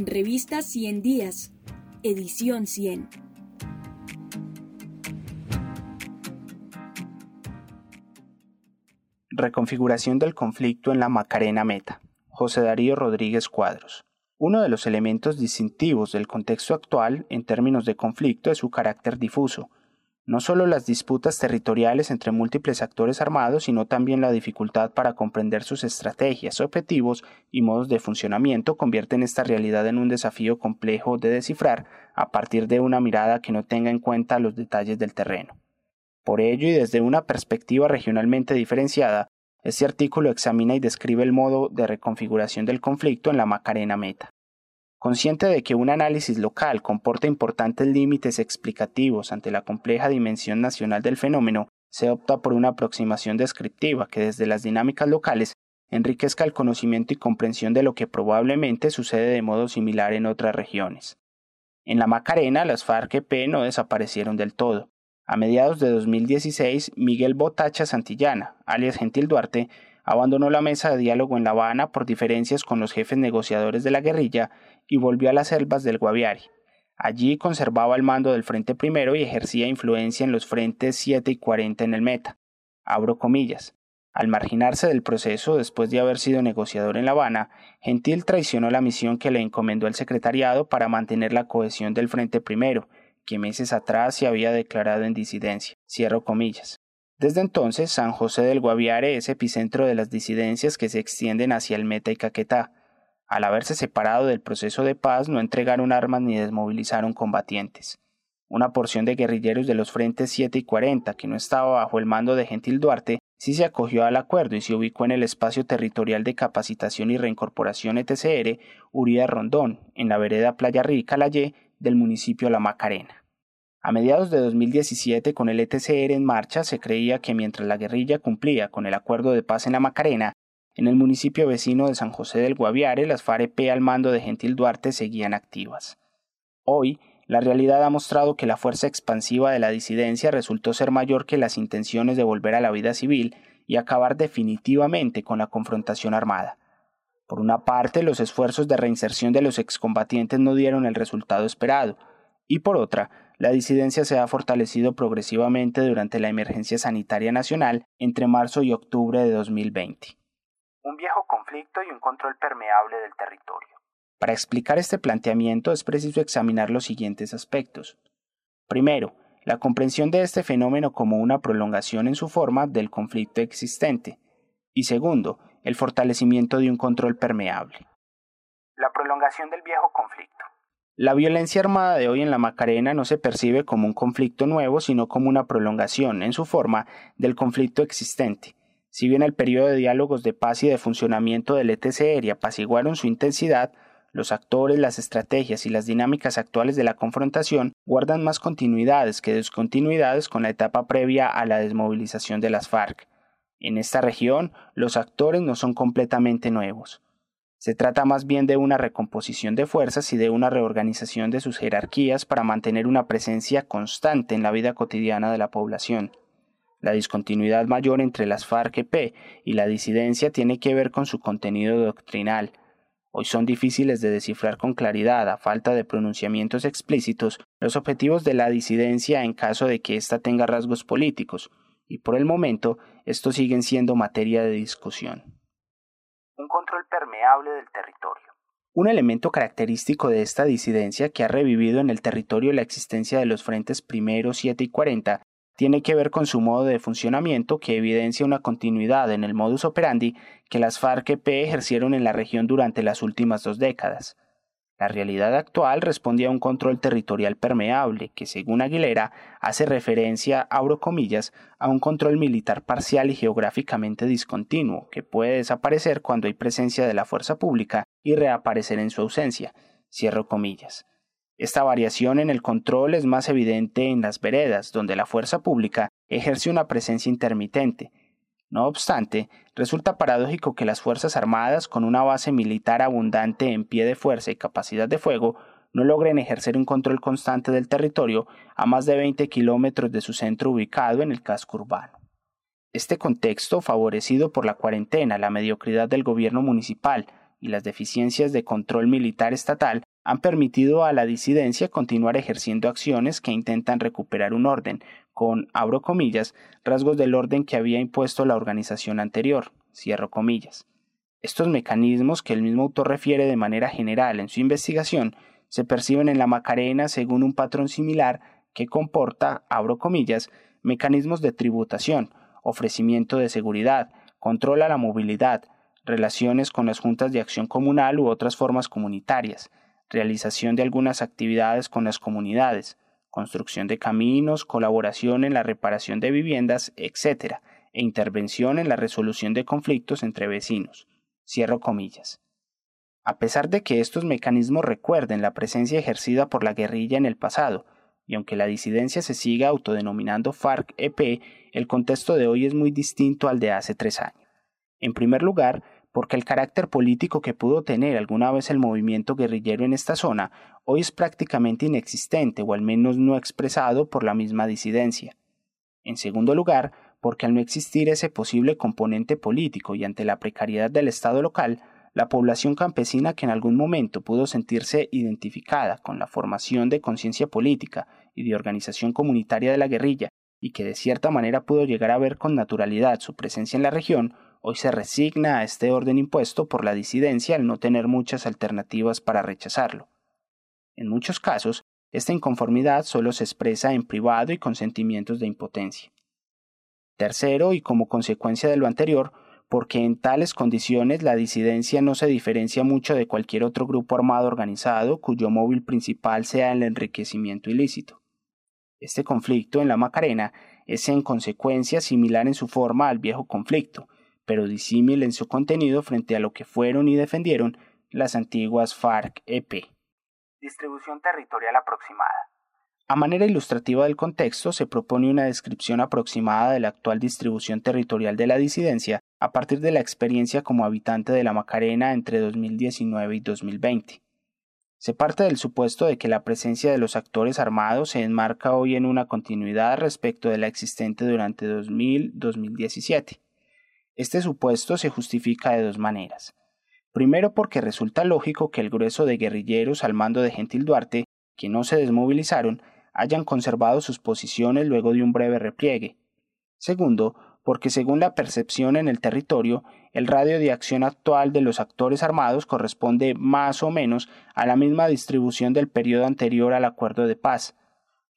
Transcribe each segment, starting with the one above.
Revista 100 Días, edición 100. Reconfiguración del conflicto en la Macarena Meta. José Darío Rodríguez Cuadros. Uno de los elementos distintivos del contexto actual en términos de conflicto es su carácter difuso, no solo las disputas territoriales entre múltiples actores armados, sino también la dificultad para comprender sus estrategias, objetivos y modos de funcionamiento convierten esta realidad en un desafío complejo de descifrar a partir de una mirada que no tenga en cuenta los detalles del terreno. Por ello y desde una perspectiva regionalmente diferenciada, este artículo examina y describe el modo de reconfiguración del conflicto en la Macarena Meta. Consciente de que un análisis local comporta importantes límites explicativos ante la compleja dimensión nacional del fenómeno, se opta por una aproximación descriptiva que desde las dinámicas locales enriquezca el conocimiento y comprensión de lo que probablemente sucede de modo similar en otras regiones. En la Macarena, las FARC-EP no desaparecieron del todo. A mediados de 2016, Miguel Botacha Santillana, alias Gentil Duarte, abandonó la mesa de diálogo en La Habana por diferencias con los jefes negociadores de la guerrilla y volvió a las selvas del Guaviare. Allí conservaba el mando del Frente Primero y ejercía influencia en los frentes 7 y 40 en el Meta. Abro comillas. Al marginarse del proceso después de haber sido negociador en La Habana, Gentil traicionó la misión que le encomendó el secretariado para mantener la cohesión del Frente Primero, que meses atrás se había declarado en disidencia. Cierro comillas. Desde entonces, San José del Guaviare es epicentro de las disidencias que se extienden hacia el Meta y Caquetá. Al haberse separado del proceso de paz, no entregaron armas ni desmovilizaron combatientes. Una porción de guerrilleros de los frentes 7 y 40, que no estaba bajo el mando de Gentil Duarte, sí se acogió al acuerdo y se ubicó en el espacio territorial de capacitación y reincorporación ETCR Urida Rondón, en la vereda Playa Rica, La Y, del municipio La Macarena. A mediados de 2017, con el ETCR en marcha, se creía que mientras la guerrilla cumplía con el acuerdo de paz en la Macarena, en el municipio vecino de San José del Guaviare, las FAREP al mando de Gentil Duarte seguían activas. Hoy, la realidad ha mostrado que la fuerza expansiva de la disidencia resultó ser mayor que las intenciones de volver a la vida civil y acabar definitivamente con la confrontación armada. Por una parte, los esfuerzos de reinserción de los excombatientes no dieron el resultado esperado, y por otra, la disidencia se ha fortalecido progresivamente durante la emergencia sanitaria nacional entre marzo y octubre de 2020. Un viejo conflicto y un control permeable del territorio. Para explicar este planteamiento es preciso examinar los siguientes aspectos. Primero, la comprensión de este fenómeno como una prolongación en su forma del conflicto existente. Y segundo, el fortalecimiento de un control permeable. La prolongación del viejo conflicto. La violencia armada de hoy en la Macarena no se percibe como un conflicto nuevo, sino como una prolongación, en su forma, del conflicto existente. Si bien el periodo de diálogos de paz y de funcionamiento del ETCR apaciguaron su intensidad, los actores, las estrategias y las dinámicas actuales de la confrontación guardan más continuidades que descontinuidades con la etapa previa a la desmovilización de las FARC. En esta región, los actores no son completamente nuevos. Se trata más bien de una recomposición de fuerzas y de una reorganización de sus jerarquías para mantener una presencia constante en la vida cotidiana de la población. La discontinuidad mayor entre las FARC-EP y la disidencia tiene que ver con su contenido doctrinal. Hoy son difíciles de descifrar con claridad, a falta de pronunciamientos explícitos, los objetivos de la disidencia en caso de que ésta tenga rasgos políticos, y por el momento estos siguen siendo materia de discusión un control permeable del territorio. Un elemento característico de esta disidencia que ha revivido en el territorio la existencia de los frentes primero, 7 y 40 tiene que ver con su modo de funcionamiento que evidencia una continuidad en el modus operandi que las FARC-EP ejercieron en la región durante las últimas dos décadas. La realidad actual respondía a un control territorial permeable que, según Aguilera, hace referencia, abro a un control militar parcial y geográficamente discontinuo, que puede desaparecer cuando hay presencia de la fuerza pública y reaparecer en su ausencia. Cierro comillas. Esta variación en el control es más evidente en las veredas, donde la fuerza pública ejerce una presencia intermitente, no obstante, resulta paradójico que las Fuerzas Armadas, con una base militar abundante en pie de fuerza y capacidad de fuego, no logren ejercer un control constante del territorio a más de 20 kilómetros de su centro ubicado en el casco urbano. Este contexto, favorecido por la cuarentena, la mediocridad del gobierno municipal y las deficiencias de control militar estatal, han permitido a la disidencia continuar ejerciendo acciones que intentan recuperar un orden, con, abro comillas, rasgos del orden que había impuesto la organización anterior, cierro comillas. Estos mecanismos que el mismo autor refiere de manera general en su investigación se perciben en la Macarena según un patrón similar que comporta, abro comillas, mecanismos de tributación, ofrecimiento de seguridad, controla la movilidad, relaciones con las juntas de acción comunal u otras formas comunitarias, realización de algunas actividades con las comunidades, construcción de caminos, colaboración en la reparación de viviendas, etc., e intervención en la resolución de conflictos entre vecinos. Cierro comillas. A pesar de que estos mecanismos recuerden la presencia ejercida por la guerrilla en el pasado, y aunque la disidencia se siga autodenominando FARC-EP, el contexto de hoy es muy distinto al de hace tres años. En primer lugar, porque el carácter político que pudo tener alguna vez el movimiento guerrillero en esta zona hoy es prácticamente inexistente o al menos no expresado por la misma disidencia. En segundo lugar, porque al no existir ese posible componente político y ante la precariedad del Estado local, la población campesina que en algún momento pudo sentirse identificada con la formación de conciencia política y de organización comunitaria de la guerrilla y que de cierta manera pudo llegar a ver con naturalidad su presencia en la región, hoy se resigna a este orden impuesto por la disidencia al no tener muchas alternativas para rechazarlo. En muchos casos, esta inconformidad solo se expresa en privado y con sentimientos de impotencia. Tercero, y como consecuencia de lo anterior, porque en tales condiciones la disidencia no se diferencia mucho de cualquier otro grupo armado organizado cuyo móvil principal sea el enriquecimiento ilícito. Este conflicto en la Macarena es en consecuencia similar en su forma al viejo conflicto, pero disímil en su contenido frente a lo que fueron y defendieron las antiguas FARC-EP. Distribución territorial aproximada. A manera ilustrativa del contexto, se propone una descripción aproximada de la actual distribución territorial de la disidencia a partir de la experiencia como habitante de la Macarena entre 2019 y 2020. Se parte del supuesto de que la presencia de los actores armados se enmarca hoy en una continuidad respecto de la existente durante 2000-2017. Este supuesto se justifica de dos maneras. Primero porque resulta lógico que el grueso de guerrilleros al mando de Gentil Duarte, que no se desmovilizaron, hayan conservado sus posiciones luego de un breve repliegue. Segundo, porque según la percepción en el territorio, el radio de acción actual de los actores armados corresponde más o menos a la misma distribución del periodo anterior al acuerdo de paz.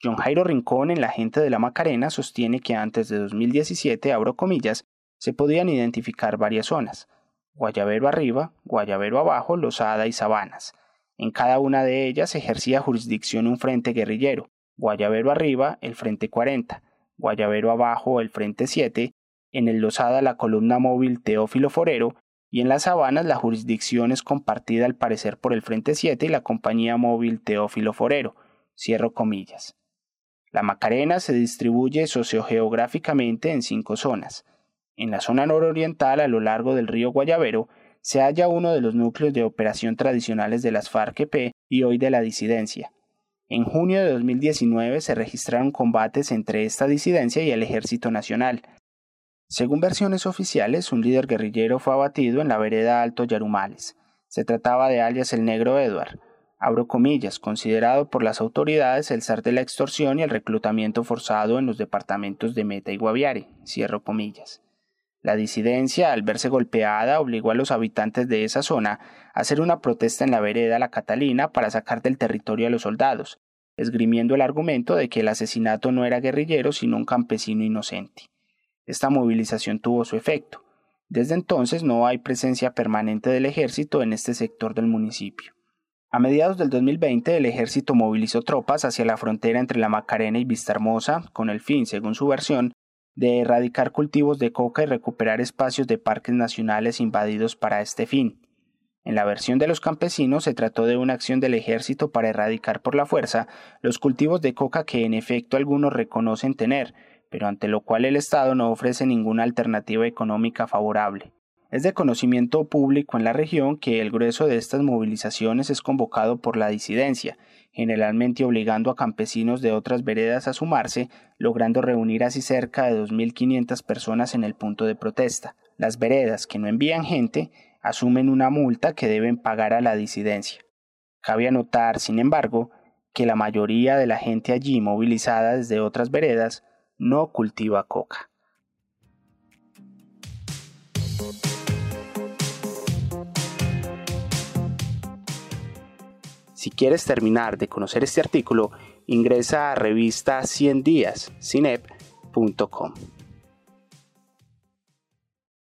John Jairo Rincón en La Gente de la Macarena sostiene que antes de 2017, abro comillas, se podían identificar varias zonas, Guayabero arriba, Guayabero abajo, Losada y Sabanas. En cada una de ellas ejercía jurisdicción un frente guerrillero, Guayabero arriba, el frente 40, Guayabero abajo, el frente 7, en el Losada la columna móvil Teófilo Forero, y en las Sabanas la jurisdicción es compartida al parecer por el frente 7 y la compañía móvil Teófilo Forero, cierro comillas. La Macarena se distribuye sociogeográficamente en cinco zonas, en la zona nororiental, a lo largo del río Guayabero, se halla uno de los núcleos de operación tradicionales de las FARC-EP y hoy de la disidencia. En junio de 2019 se registraron combates entre esta disidencia y el Ejército Nacional. Según versiones oficiales, un líder guerrillero fue abatido en la vereda Alto Yarumales. Se trataba de alias el Negro Edward, abro comillas, considerado por las autoridades el zar de la extorsión y el reclutamiento forzado en los departamentos de Meta y Guaviare, cierro comillas. La disidencia, al verse golpeada, obligó a los habitantes de esa zona a hacer una protesta en la vereda La Catalina para sacar del territorio a los soldados, esgrimiendo el argumento de que el asesinato no era guerrillero sino un campesino inocente. Esta movilización tuvo su efecto. Desde entonces no hay presencia permanente del ejército en este sector del municipio. A mediados del 2020 el ejército movilizó tropas hacia la frontera entre la Macarena y Vistahermosa con el fin, según su versión, de erradicar cultivos de coca y recuperar espacios de parques nacionales invadidos para este fin. En la versión de los campesinos se trató de una acción del ejército para erradicar por la fuerza los cultivos de coca que en efecto algunos reconocen tener, pero ante lo cual el Estado no ofrece ninguna alternativa económica favorable. Es de conocimiento público en la región que el grueso de estas movilizaciones es convocado por la disidencia, generalmente obligando a campesinos de otras veredas a sumarse, logrando reunir así cerca de 2.500 personas en el punto de protesta. Las veredas que no envían gente asumen una multa que deben pagar a la disidencia. Cabe anotar, sin embargo, que la mayoría de la gente allí movilizada desde otras veredas no cultiva coca. Si quieres terminar de conocer este artículo, ingresa a revista 100 días, cinep.com.